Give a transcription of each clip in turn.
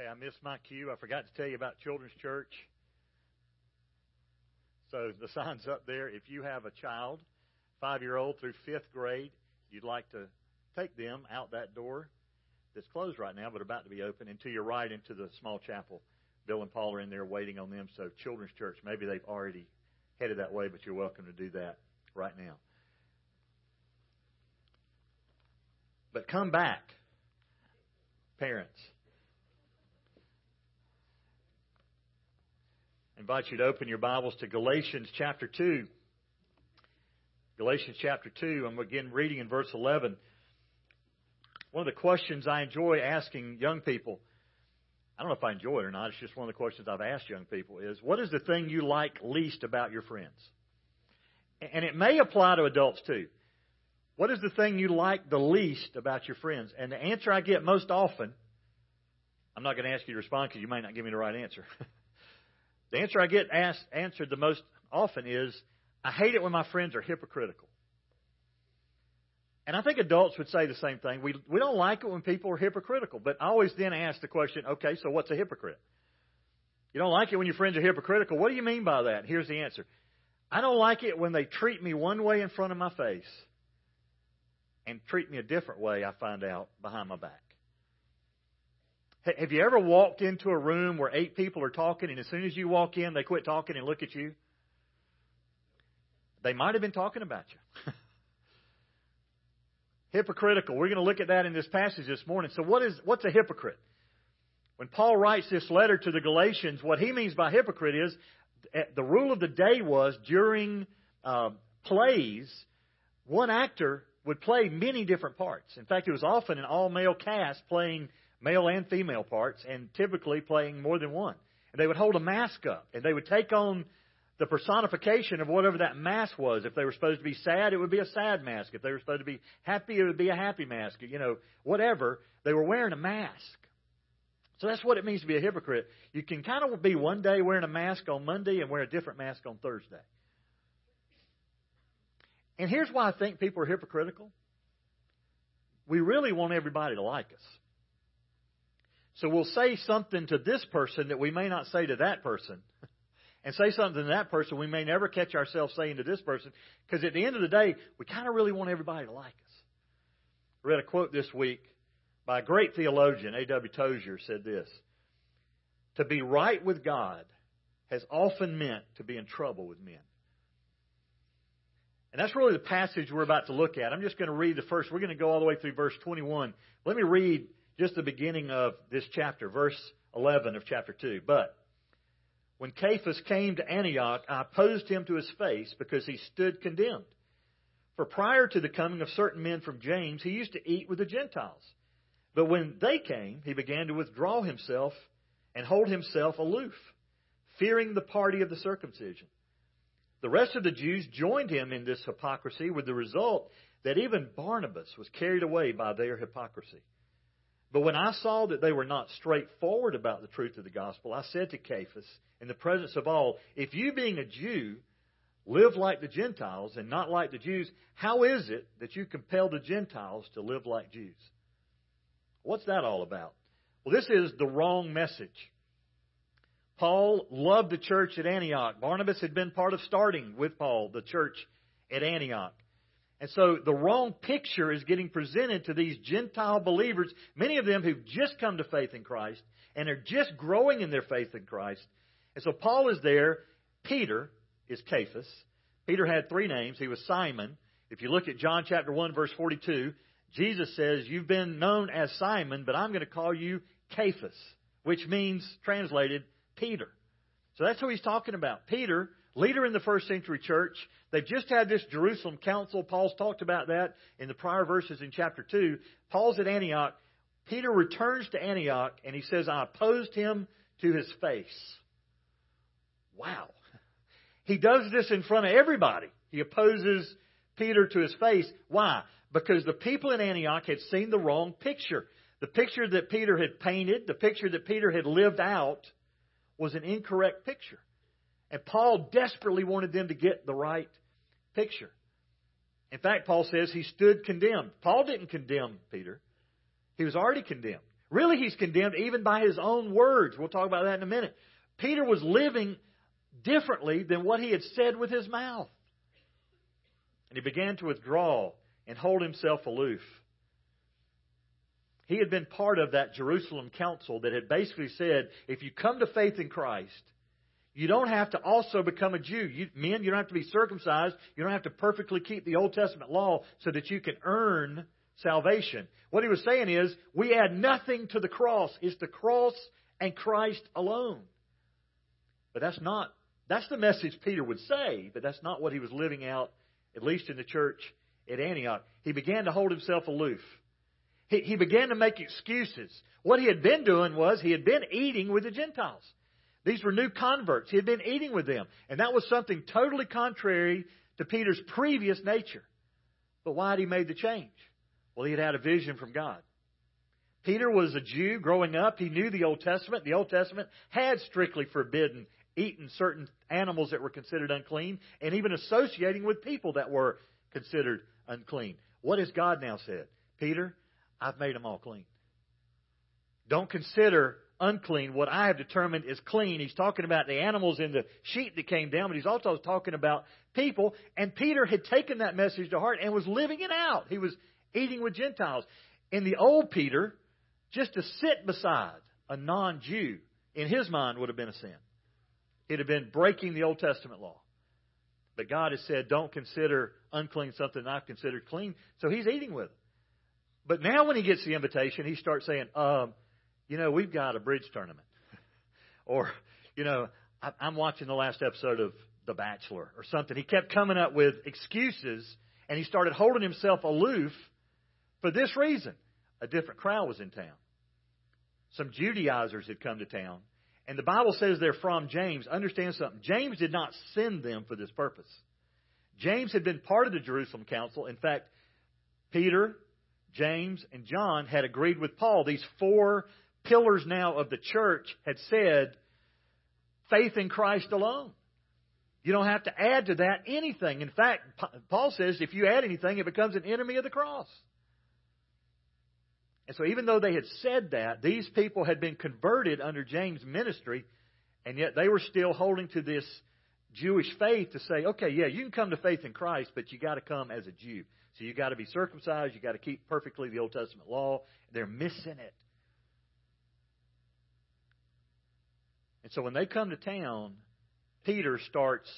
Okay, I missed my cue. I forgot to tell you about Children's Church. So the sign's up there. If you have a child, five year old through fifth grade, you'd like to take them out that door that's closed right now, but about to be open, and to your right into the small chapel. Bill and Paul are in there waiting on them. So Children's Church, maybe they've already headed that way, but you're welcome to do that right now. But come back, parents. I invite you to open your Bibles to Galatians chapter 2. Galatians chapter 2, I'm again reading in verse 11. One of the questions I enjoy asking young people, I don't know if I enjoy it or not, it's just one of the questions I've asked young people is, what is the thing you like least about your friends? And it may apply to adults too. What is the thing you like the least about your friends? And the answer I get most often, I'm not going to ask you to respond because you might not give me the right answer. the answer I get asked, answered the most often is, I hate it when my friends are hypocritical. And I think adults would say the same thing. We, we don't like it when people are hypocritical. But I always then ask the question, okay, so what's a hypocrite? You don't like it when your friends are hypocritical. What do you mean by that? Here's the answer. I don't like it when they treat me one way in front of my face and treat me a different way, I find out, behind my back. Have you ever walked into a room where eight people are talking, and as soon as you walk in, they quit talking and look at you? They might have been talking about you. Hypocritical. We're going to look at that in this passage this morning. So, what is what's a hypocrite? When Paul writes this letter to the Galatians, what he means by hypocrite is eh, the rule of the day was during uh, plays, one actor would play many different parts. In fact, it was often an all male cast playing male and female parts, and typically playing more than one. And they would hold a mask up, and they would take on the personification of whatever that mask was. If they were supposed to be sad, it would be a sad mask. If they were supposed to be happy, it would be a happy mask. You know, whatever. They were wearing a mask. So that's what it means to be a hypocrite. You can kind of be one day wearing a mask on Monday and wear a different mask on Thursday. And here's why I think people are hypocritical. We really want everybody to like us. So we'll say something to this person that we may not say to that person. And say something to that person we may never catch ourselves saying to this person. Because at the end of the day, we kind of really want everybody to like us. I read a quote this week by a great theologian, A.W. Tozer, said this To be right with God has often meant to be in trouble with men. And that's really the passage we're about to look at. I'm just going to read the first. We're going to go all the way through verse 21. Let me read just the beginning of this chapter, verse 11 of chapter 2. But when Cephas came to Antioch, I opposed him to his face because he stood condemned. For prior to the coming of certain men from James, he used to eat with the Gentiles. But when they came, he began to withdraw himself and hold himself aloof, fearing the party of the circumcision. The rest of the Jews joined him in this hypocrisy, with the result that even Barnabas was carried away by their hypocrisy. But when I saw that they were not straightforward about the truth of the gospel, I said to Cephas, in the presence of all, if you, being a Jew, live like the Gentiles and not like the Jews, how is it that you compel the Gentiles to live like Jews? What's that all about? Well, this is the wrong message. Paul loved the church at Antioch. Barnabas had been part of starting with Paul the church at Antioch. And so the wrong picture is getting presented to these Gentile believers, many of them who've just come to faith in Christ and are just growing in their faith in Christ. And so Paul is there. Peter is Cephas. Peter had three names. He was Simon. If you look at John chapter 1 verse 42, Jesus says, You've been known as Simon, but I'm going to call you Cephas, which means, translated, Peter. So that's who he's talking about. Peter, leader in the first century church. They've just had this Jerusalem council. Paul's talked about that in the prior verses in chapter 2. Paul's at Antioch. Peter returns to Antioch and he says, I opposed him to his face. Wow. He does this in front of everybody. He opposes Peter to his face. Why? Because the people in Antioch had seen the wrong picture. The picture that Peter had painted, the picture that Peter had lived out, was an incorrect picture. And Paul desperately wanted them to get the right picture. In fact, Paul says he stood condemned. Paul didn't condemn Peter. He was already condemned. Really, he's condemned even by his own words. We'll talk about that in a minute. Peter was living differently than what he had said with his mouth. And he began to withdraw and hold himself aloof. He had been part of that Jerusalem council that had basically said if you come to faith in Christ, you don't have to also become a Jew. You, men, you don't have to be circumcised. You don't have to perfectly keep the Old Testament law so that you can earn salvation. What he was saying is, we add nothing to the cross. It's the cross and Christ alone. But that's not, that's the message Peter would say, but that's not what he was living out, at least in the church at Antioch. He began to hold himself aloof. He, he began to make excuses. What he had been doing was he had been eating with the Gentiles. These were new converts. He had been eating with them. And that was something totally contrary to Peter's previous nature. But why had he made the change? Well, he had had a vision from God. Peter was a Jew growing up. He knew the Old Testament. The Old Testament had strictly forbidden eating certain animals that were considered unclean and even associating with people that were considered unclean. What has God now said? Peter, I've made them all clean. Don't consider unclean what I have determined is clean. He's talking about the animals and the sheep that came down, but he's also talking about people. And Peter had taken that message to heart and was living it out. He was eating with Gentiles. In the old Peter, just to sit beside a non Jew, in his mind, would have been a sin. It had been breaking the Old Testament law. But God has said, don't consider unclean something I've considered clean. So he's eating with. But now when he gets the invitation, he starts saying, um, you know, we've got a bridge tournament. or, you know, I, I'm watching the last episode of The Bachelor or something. He kept coming up with excuses and he started holding himself aloof for this reason. A different crowd was in town. Some Judaizers had come to town. And the Bible says they're from James. Understand something. James did not send them for this purpose. James had been part of the Jerusalem Council. In fact, Peter, James, and John had agreed with Paul. These four pillars now of the church had said faith in Christ alone. You don't have to add to that anything. In fact, Paul says if you add anything, it becomes an enemy of the cross. And so, even though they had said that, these people had been converted under James' ministry, and yet they were still holding to this Jewish faith to say, okay, yeah, you can come to faith in Christ, but you got to come as a Jew. So you got to be circumcised, you got to keep perfectly the Old Testament law. They're missing it. And so when they come to town, Peter starts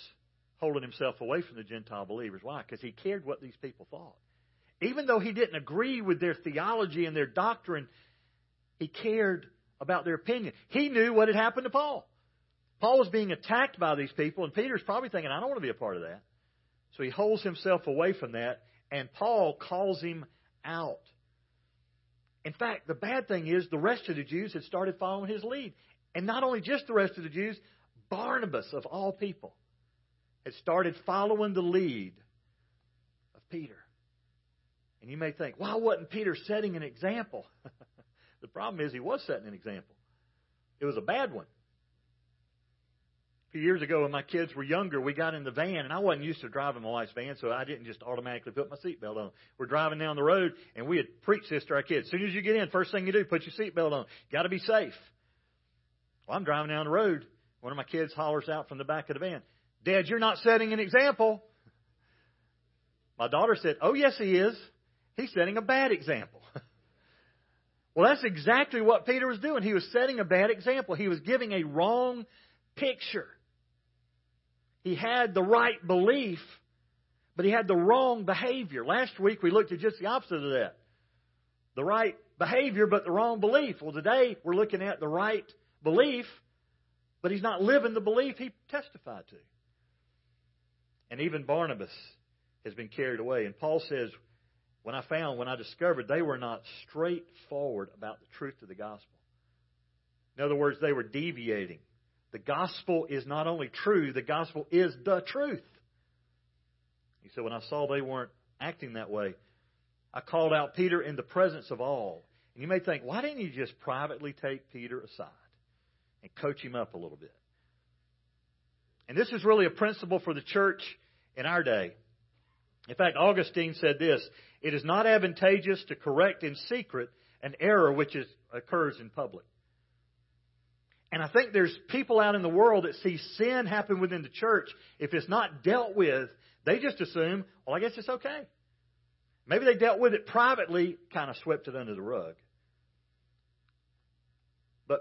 holding himself away from the Gentile believers. Why? Because he cared what these people thought. Even though he didn't agree with their theology and their doctrine, he cared about their opinion. He knew what had happened to Paul. Paul was being attacked by these people, and Peter's probably thinking, I don't want to be a part of that. So he holds himself away from that, and Paul calls him out. In fact, the bad thing is the rest of the Jews had started following his lead. And not only just the rest of the Jews, Barnabas, of all people, had started following the lead of Peter. And you may think, why wasn't Peter setting an example? the problem is he was setting an example. It was a bad one. A few years ago, when my kids were younger, we got in the van, and I wasn't used to driving my wife's van, so I didn't just automatically put my seatbelt on. We're driving down the road, and we had preached this to our kids. As soon as you get in, first thing you do, put your seatbelt on. Got to be safe. Well, I'm driving down the road. One of my kids hollers out from the back of the van, Dad, you're not setting an example. My daughter said, Oh, yes, he is. He's setting a bad example. well, that's exactly what Peter was doing. He was setting a bad example. He was giving a wrong picture. He had the right belief, but he had the wrong behavior. Last week we looked at just the opposite of that. The right behavior, but the wrong belief. Well, today we're looking at the right belief, but he's not living the belief he testified to. And even Barnabas has been carried away. And Paul says, when I found, when I discovered they were not straightforward about the truth of the gospel. In other words, they were deviating. The gospel is not only true, the gospel is the truth. He said, when I saw they weren't acting that way, I called out Peter in the presence of all. And you may think, why didn't you just privately take Peter aside and coach him up a little bit? And this is really a principle for the church in our day. In fact, Augustine said this It is not advantageous to correct in secret an error which is, occurs in public. And I think there's people out in the world that see sin happen within the church. If it's not dealt with, they just assume, well, I guess it's okay. Maybe they dealt with it privately, kind of swept it under the rug. But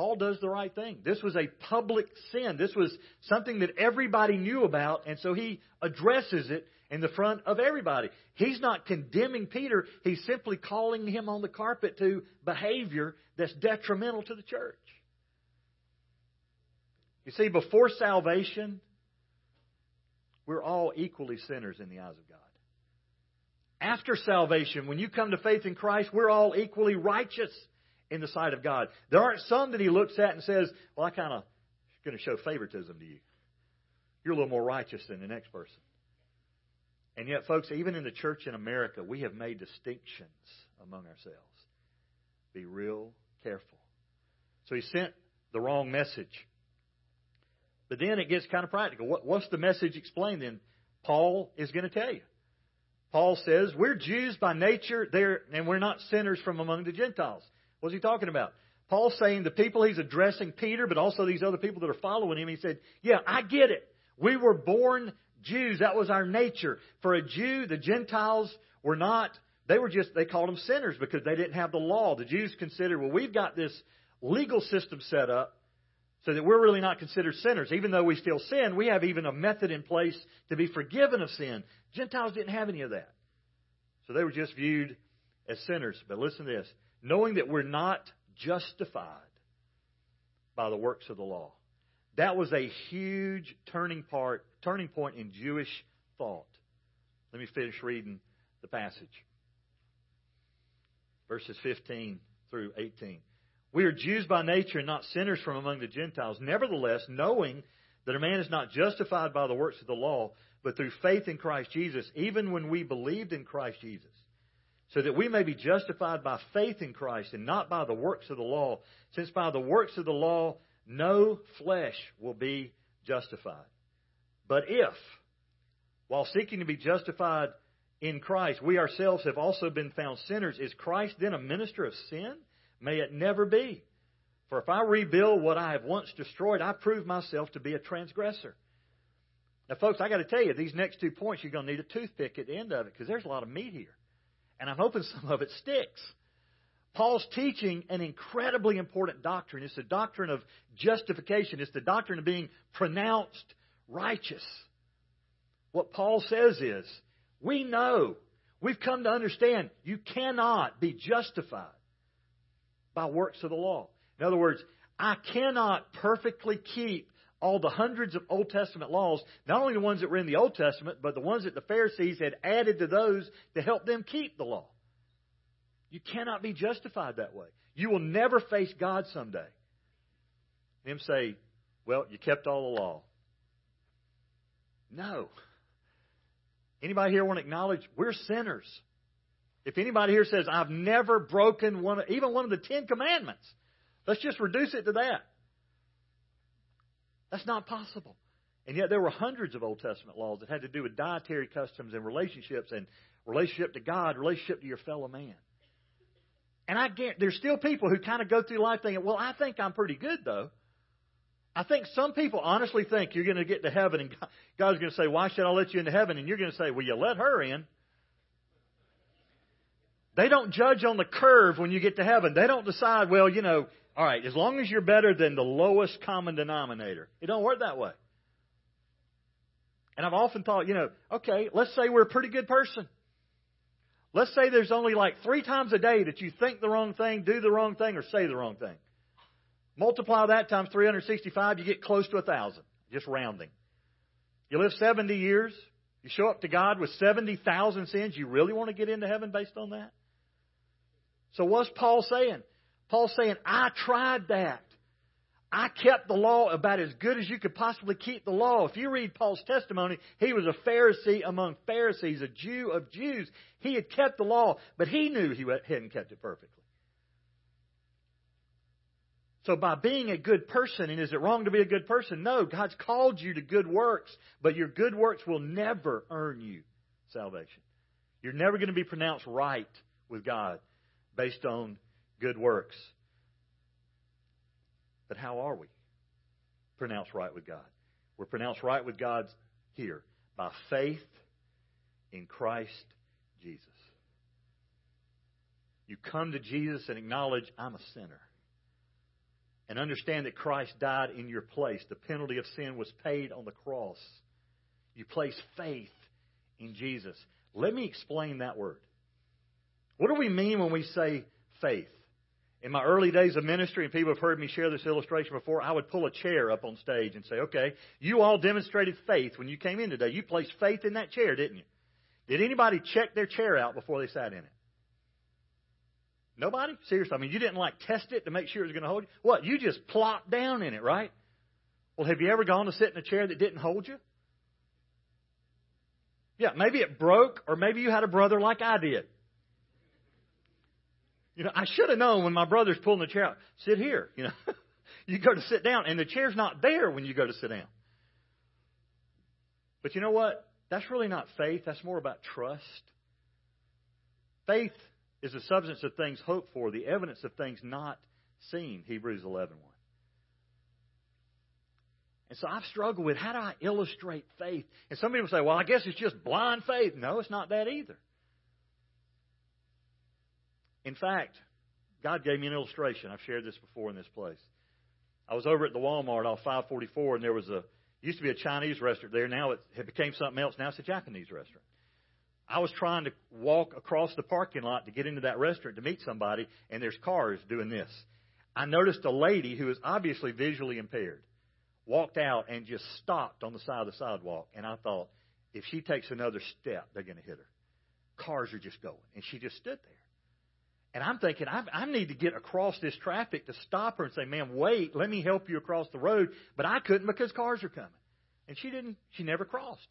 Paul does the right thing. This was a public sin. This was something that everybody knew about, and so he addresses it in the front of everybody. He's not condemning Peter, he's simply calling him on the carpet to behavior that's detrimental to the church. You see, before salvation, we're all equally sinners in the eyes of God. After salvation, when you come to faith in Christ, we're all equally righteous in the sight of God. There aren't some that He looks at and says, Well, I kind of going to show favoritism to you. You're a little more righteous than the next person. And yet, folks, even in the church in America, we have made distinctions among ourselves. Be real careful. So he sent the wrong message. But then it gets kind of practical. What, what's the message explained then? Paul is going to tell you. Paul says, We're Jews by nature, there, and we're not sinners from among the Gentiles. What's he talking about? Paul's saying the people he's addressing, Peter, but also these other people that are following him, he said, Yeah, I get it. We were born Jews. That was our nature. For a Jew, the Gentiles were not, they were just, they called them sinners because they didn't have the law. The Jews considered, well, we've got this legal system set up so that we're really not considered sinners. Even though we still sin, we have even a method in place to be forgiven of sin. Gentiles didn't have any of that. So they were just viewed as sinners. But listen to this knowing that we're not justified by the works of the law. That was a huge turning part, turning point in Jewish thought. Let me finish reading the passage. Verses 15 through 18. We are Jews by nature and not sinners from among the Gentiles. Nevertheless, knowing that a man is not justified by the works of the law, but through faith in Christ Jesus, even when we believed in Christ Jesus, so that we may be justified by faith in Christ and not by the works of the law, since by the works of the law no flesh will be justified. But if, while seeking to be justified in Christ, we ourselves have also been found sinners, is Christ then a minister of sin? May it never be. For if I rebuild what I have once destroyed, I prove myself to be a transgressor. Now, folks, I got to tell you, these next two points, you're going to need a toothpick at the end of it because there's a lot of meat here. And I'm hoping some of it sticks. Paul's teaching an incredibly important doctrine. It's the doctrine of justification, it's the doctrine of being pronounced righteous. What Paul says is, we know, we've come to understand, you cannot be justified by works of the law. In other words, I cannot perfectly keep all the hundreds of Old Testament laws, not only the ones that were in the Old Testament, but the ones that the Pharisees had added to those to help them keep the law. You cannot be justified that way. You will never face God someday. Him say, Well, you kept all the law. No. Anybody here want to acknowledge we're sinners? If anybody here says, I've never broken one, even one of the Ten Commandments, let's just reduce it to that. That's not possible. And yet there were hundreds of Old Testament laws that had to do with dietary customs and relationships and relationship to God, relationship to your fellow man. And I get there's still people who kind of go through life thinking, well, I think I'm pretty good though. I think some people honestly think you're going to get to heaven and God's going to say, why should I let you into heaven? And you're going to say, well, you let her in. They don't judge on the curve when you get to heaven. They don't decide, well, you know, all right, as long as you're better than the lowest common denominator. It don't work that way. And I've often thought, you know, okay, let's say we're a pretty good person. Let's say there's only like three times a day that you think the wrong thing, do the wrong thing, or say the wrong thing. Multiply that times 365, you get close to a thousand, just rounding. You live 70 years, you show up to God with 70,000 sins, you really want to get into heaven based on that? So what's Paul saying? Paul's saying, I tried that. I kept the law about as good as you could possibly keep the law. If you read Paul's testimony, he was a Pharisee among Pharisees, a Jew of Jews. He had kept the law, but he knew he hadn't kept it perfectly. So by being a good person, and is it wrong to be a good person? No, God's called you to good works, but your good works will never earn you salvation. You're never going to be pronounced right with God based on good works. But how are we pronounced right with God? We're pronounced right with God here by faith in Christ Jesus. You come to Jesus and acknowledge, I'm a sinner. And understand that Christ died in your place. The penalty of sin was paid on the cross. You place faith in Jesus. Let me explain that word. What do we mean when we say faith? In my early days of ministry, and people have heard me share this illustration before, I would pull a chair up on stage and say, okay, you all demonstrated faith when you came in today. You placed faith in that chair, didn't you? Did anybody check their chair out before they sat in it? Nobody? Seriously. I mean, you didn't like test it to make sure it was going to hold you? What? You just plopped down in it, right? Well, have you ever gone to sit in a chair that didn't hold you? Yeah, maybe it broke, or maybe you had a brother like I did. You know, I should have known when my brother's pulling the chair out, sit here. You know, you go to sit down, and the chair's not there when you go to sit down. But you know what? That's really not faith. That's more about trust. Faith is the substance of things hoped for, the evidence of things not seen. Hebrews 11 1. And so I've struggled with how do I illustrate faith? And some people say, well, I guess it's just blind faith. No, it's not that either. In fact, God gave me an illustration. I've shared this before in this place. I was over at the Walmart off 544, and there was a used to be a Chinese restaurant there. Now it, it became something else. Now it's a Japanese restaurant. I was trying to walk across the parking lot to get into that restaurant to meet somebody, and there's cars doing this. I noticed a lady who was obviously visually impaired walked out and just stopped on the side of the sidewalk. And I thought, if she takes another step, they're going to hit her. Cars are just going. And she just stood there. And I'm thinking, I, I need to get across this traffic to stop her and say, ma'am, wait, let me help you across the road. But I couldn't because cars are coming. And she didn't, she never crossed.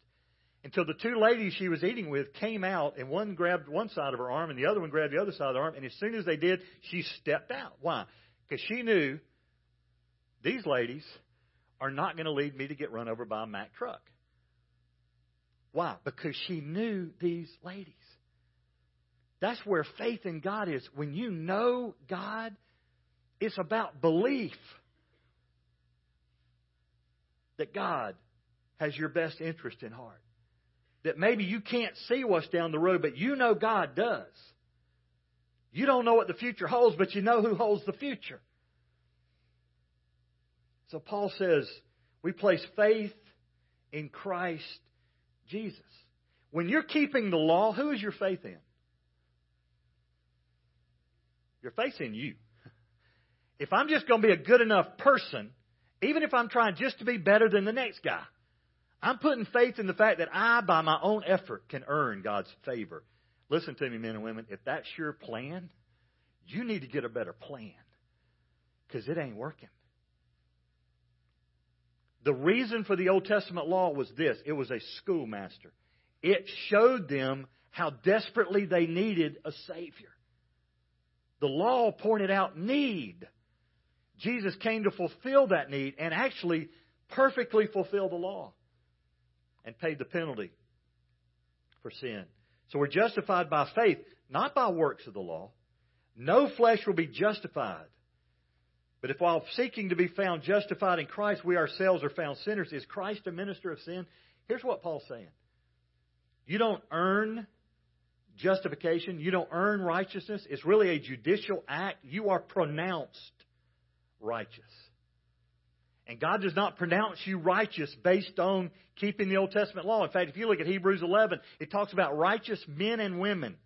Until the two ladies she was eating with came out and one grabbed one side of her arm and the other one grabbed the other side of the arm. And as soon as they did, she stepped out. Why? Because she knew these ladies are not going to lead me to get run over by a Mack truck. Why? Because she knew these ladies. That's where faith in God is. When you know God, it's about belief that God has your best interest in heart. That maybe you can't see what's down the road, but you know God does. You don't know what the future holds, but you know who holds the future. So Paul says, we place faith in Christ Jesus. When you're keeping the law, who is your faith in? Your faith's in you. If I'm just going to be a good enough person, even if I'm trying just to be better than the next guy, I'm putting faith in the fact that I, by my own effort, can earn God's favor. Listen to me, men and women. If that's your plan, you need to get a better plan because it ain't working. The reason for the Old Testament law was this it was a schoolmaster. It showed them how desperately they needed a Savior. The law pointed out need. Jesus came to fulfill that need and actually perfectly fulfill the law and paid the penalty for sin. So we're justified by faith, not by works of the law. No flesh will be justified but if while seeking to be found justified in Christ, we ourselves are found sinners, is Christ a minister of sin? Here's what Paul's saying You don't earn justification, you don't earn righteousness. It's really a judicial act. You are pronounced righteous. And God does not pronounce you righteous based on keeping the Old Testament law. In fact, if you look at Hebrews 11, it talks about righteous men and women.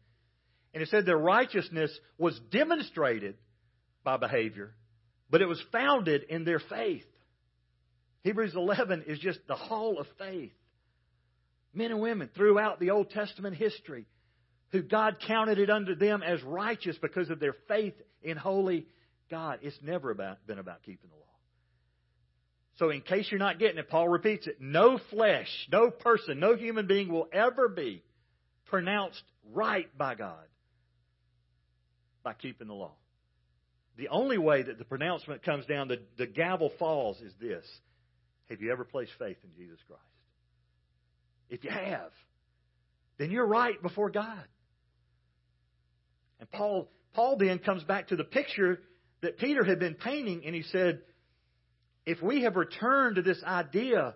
And it said their righteousness was demonstrated by behavior but it was founded in their faith. Hebrews 11 is just the hall of faith. Men and women throughout the Old Testament history who God counted it unto them as righteous because of their faith in holy God. It's never about, been about keeping the law. So, in case you're not getting it, Paul repeats it no flesh, no person, no human being will ever be pronounced right by God by keeping the law. The only way that the pronouncement comes down, the, the gavel falls, is this Have you ever placed faith in Jesus Christ? If you have, then you're right before God. And Paul, Paul then comes back to the picture that Peter had been painting, and he said, if we have returned to this idea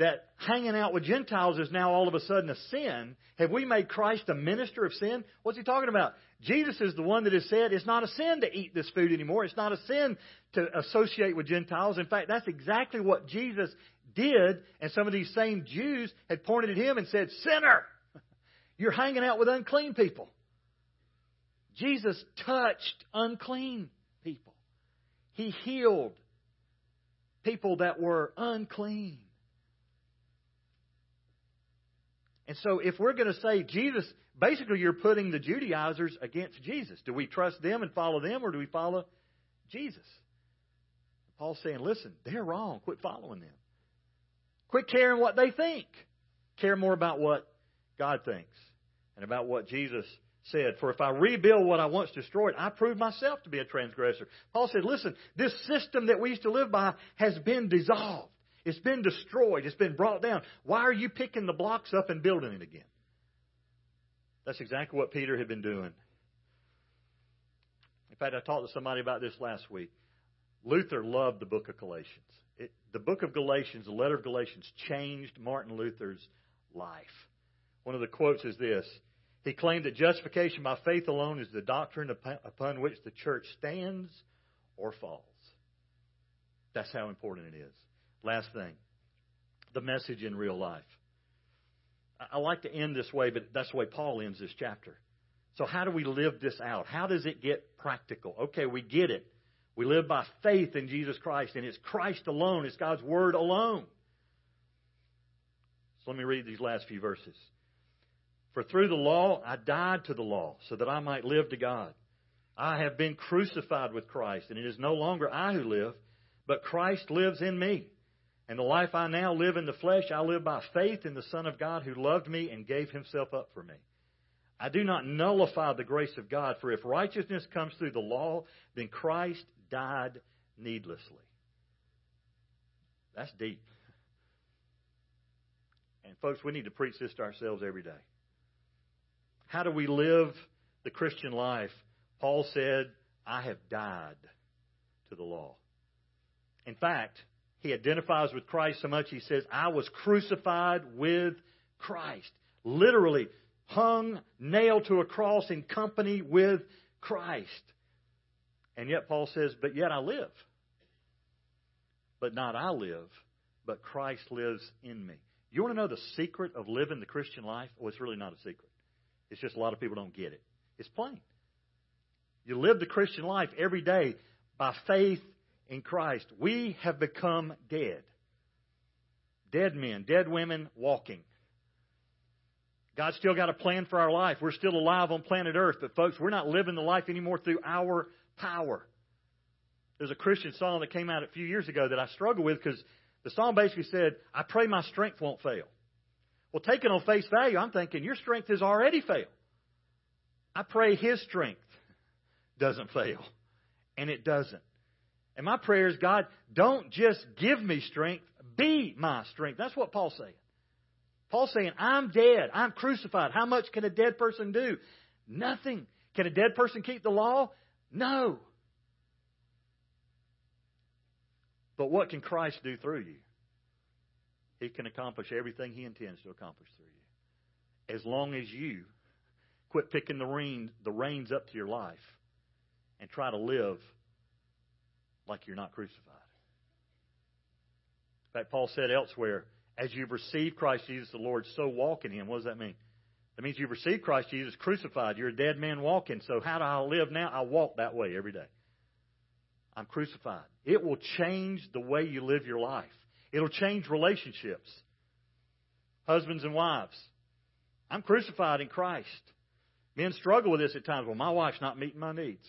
that hanging out with Gentiles is now all of a sudden a sin, have we made Christ a minister of sin? What's he talking about? Jesus is the one that has said it's not a sin to eat this food anymore. It's not a sin to associate with Gentiles. In fact, that's exactly what Jesus did, and some of these same Jews had pointed at him and said, Sinner! You're hanging out with unclean people. Jesus touched unclean people. He healed people that were unclean. And so, if we're going to say Jesus, basically you're putting the Judaizers against Jesus. Do we trust them and follow them, or do we follow Jesus? Paul's saying, listen, they're wrong. Quit following them. Quit caring what they think. Care more about what God thinks and about what Jesus said. For if I rebuild what I once destroyed, I prove myself to be a transgressor. Paul said, listen, this system that we used to live by has been dissolved. It's been destroyed. It's been brought down. Why are you picking the blocks up and building it again? That's exactly what Peter had been doing. In fact, I talked to somebody about this last week. Luther loved the book of Galatians. It, the book of Galatians, the letter of Galatians, changed Martin Luther's life. One of the quotes is this He claimed that justification by faith alone is the doctrine upon which the church stands or falls. That's how important it is. Last thing the message in real life. I like to end this way, but that's the way Paul ends this chapter. So, how do we live this out? How does it get practical? Okay, we get it. We live by faith in Jesus Christ, and it's Christ alone, it's God's Word alone. So, let me read these last few verses. For through the law I died to the law, so that I might live to God. I have been crucified with Christ, and it is no longer I who live, but Christ lives in me. And the life I now live in the flesh, I live by faith in the Son of God who loved me and gave himself up for me. I do not nullify the grace of God, for if righteousness comes through the law, then Christ died needlessly. That's deep. And folks, we need to preach this to ourselves every day. How do we live the Christian life? Paul said, I have died to the law. In fact, he identifies with Christ so much, he says, I was crucified with Christ. Literally, hung, nailed to a cross in company with Christ. And yet Paul says, But yet I live. But not I live, but Christ lives in me. You want to know the secret of living the Christian life? Well, it's really not a secret. It's just a lot of people don't get it. It's plain. You live the Christian life every day by faith in Christ, we have become dead. Dead men, dead women walking. God's still got a plan for our life. We're still alive on planet Earth, but folks, we're not living the life anymore through our power. There's a Christian song that came out a few years ago that I struggle with because the song basically said, I pray my strength won't fail. Well, taken on face value, I'm thinking your strength has already failed. I pray his strength doesn't fail. And it doesn't. And my prayer is, God, don't just give me strength, be my strength. That's what Paul's saying. Paul's saying, I'm dead. I'm crucified. How much can a dead person do? Nothing. Can a dead person keep the law? No. But what can Christ do through you? He can accomplish everything He intends to accomplish through you. As long as you quit picking the, rein, the reins up to your life and try to live like you're not crucified. In fact, Paul said elsewhere, as you've received Christ Jesus the Lord, so walk in Him. What does that mean? That means you've received Christ Jesus crucified. You're a dead man walking. So how do I live now? I walk that way every day. I'm crucified. It will change the way you live your life. It'll change relationships. Husbands and wives. I'm crucified in Christ. Men struggle with this at times. Well, my wife's not meeting my needs.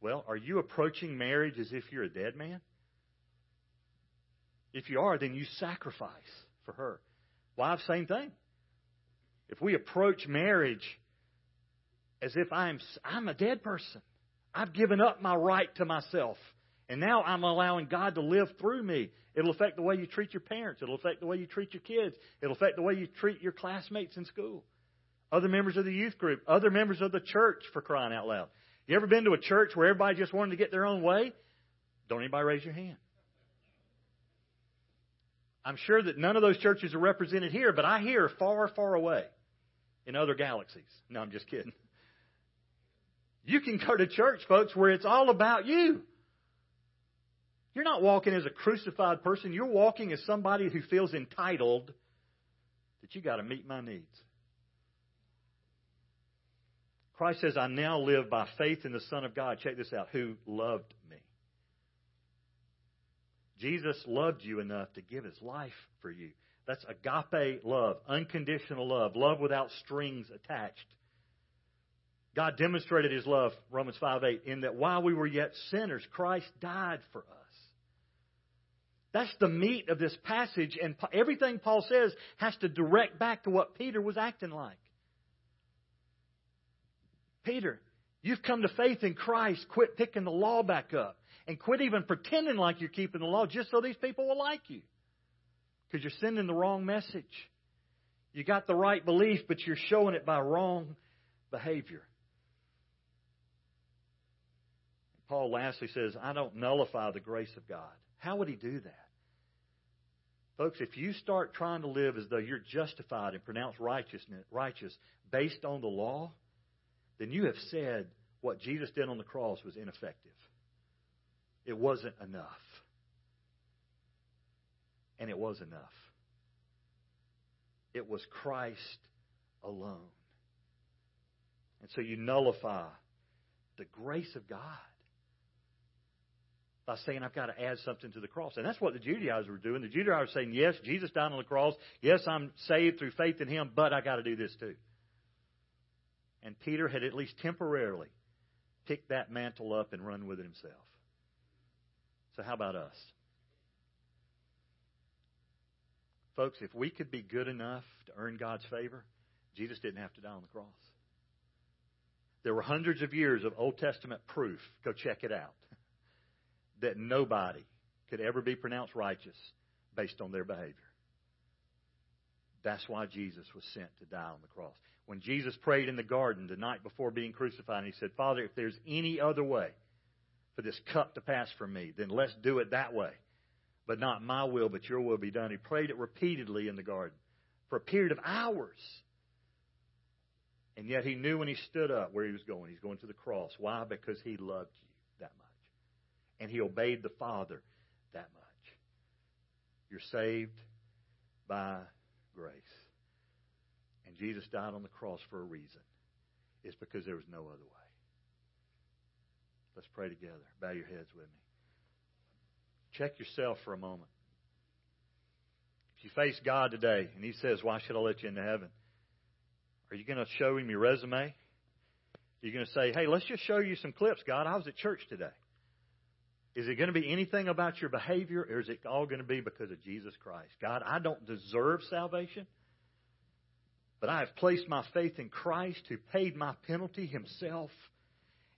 Well, are you approaching marriage as if you're a dead man? If you are, then you sacrifice for her. Wives, same thing. If we approach marriage as if I'm, I'm a dead person, I've given up my right to myself, and now I'm allowing God to live through me. It'll affect the way you treat your parents. It'll affect the way you treat your kids. It'll affect the way you treat your classmates in school. other members of the youth group, other members of the church for crying out loud. You ever been to a church where everybody just wanted to get their own way? Don't anybody raise your hand. I'm sure that none of those churches are represented here, but I hear far, far away in other galaxies. No, I'm just kidding. You can go to church, folks, where it's all about you. You're not walking as a crucified person. You're walking as somebody who feels entitled that you got to meet my needs. Christ says, I now live by faith in the Son of God. Check this out, who loved me. Jesus loved you enough to give his life for you. That's agape love, unconditional love, love without strings attached. God demonstrated his love, Romans 5 8, in that while we were yet sinners, Christ died for us. That's the meat of this passage, and everything Paul says has to direct back to what Peter was acting like. Peter, you've come to faith in Christ. Quit picking the law back up. And quit even pretending like you're keeping the law just so these people will like you. Because you're sending the wrong message. You got the right belief, but you're showing it by wrong behavior. Paul lastly says, I don't nullify the grace of God. How would he do that? Folks, if you start trying to live as though you're justified and pronounced righteousness, righteous based on the law, then you have said what Jesus did on the cross was ineffective. It wasn't enough. And it was enough. It was Christ alone. And so you nullify the grace of God by saying I've got to add something to the cross. And that's what the Judaizers were doing. The Judaizers were saying, yes, Jesus died on the cross. Yes, I'm saved through faith in him, but I got to do this too. And Peter had at least temporarily picked that mantle up and run with it himself. So, how about us? Folks, if we could be good enough to earn God's favor, Jesus didn't have to die on the cross. There were hundreds of years of Old Testament proof, go check it out, that nobody could ever be pronounced righteous based on their behavior. That's why Jesus was sent to die on the cross. When Jesus prayed in the garden the night before being crucified, he said, Father, if there's any other way for this cup to pass from me, then let's do it that way. But not my will, but your will be done. He prayed it repeatedly in the garden for a period of hours. And yet he knew when he stood up where he was going. He's going to the cross. Why? Because he loved you. And he obeyed the Father that much. You're saved by grace. And Jesus died on the cross for a reason. It's because there was no other way. Let's pray together. Bow your heads with me. Check yourself for a moment. If you face God today and He says, Why should I let you into heaven? Are you going to show Him your resume? Are you going to say, Hey, let's just show you some clips, God? I was at church today. Is it going to be anything about your behavior, or is it all going to be because of Jesus Christ? God, I don't deserve salvation, but I have placed my faith in Christ who paid my penalty himself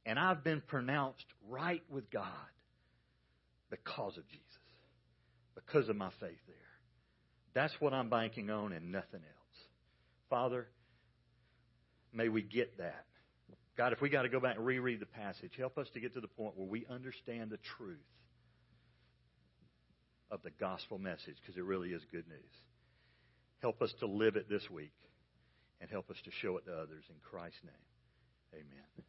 and I've been pronounced right with God because of Jesus, because of my faith there. That's what I'm banking on and nothing else. Father, may we get that. God, if we got to go back and reread the passage, help us to get to the point where we understand the truth of the gospel message because it really is good news. Help us to live it this week and help us to show it to others. In Christ's name, amen.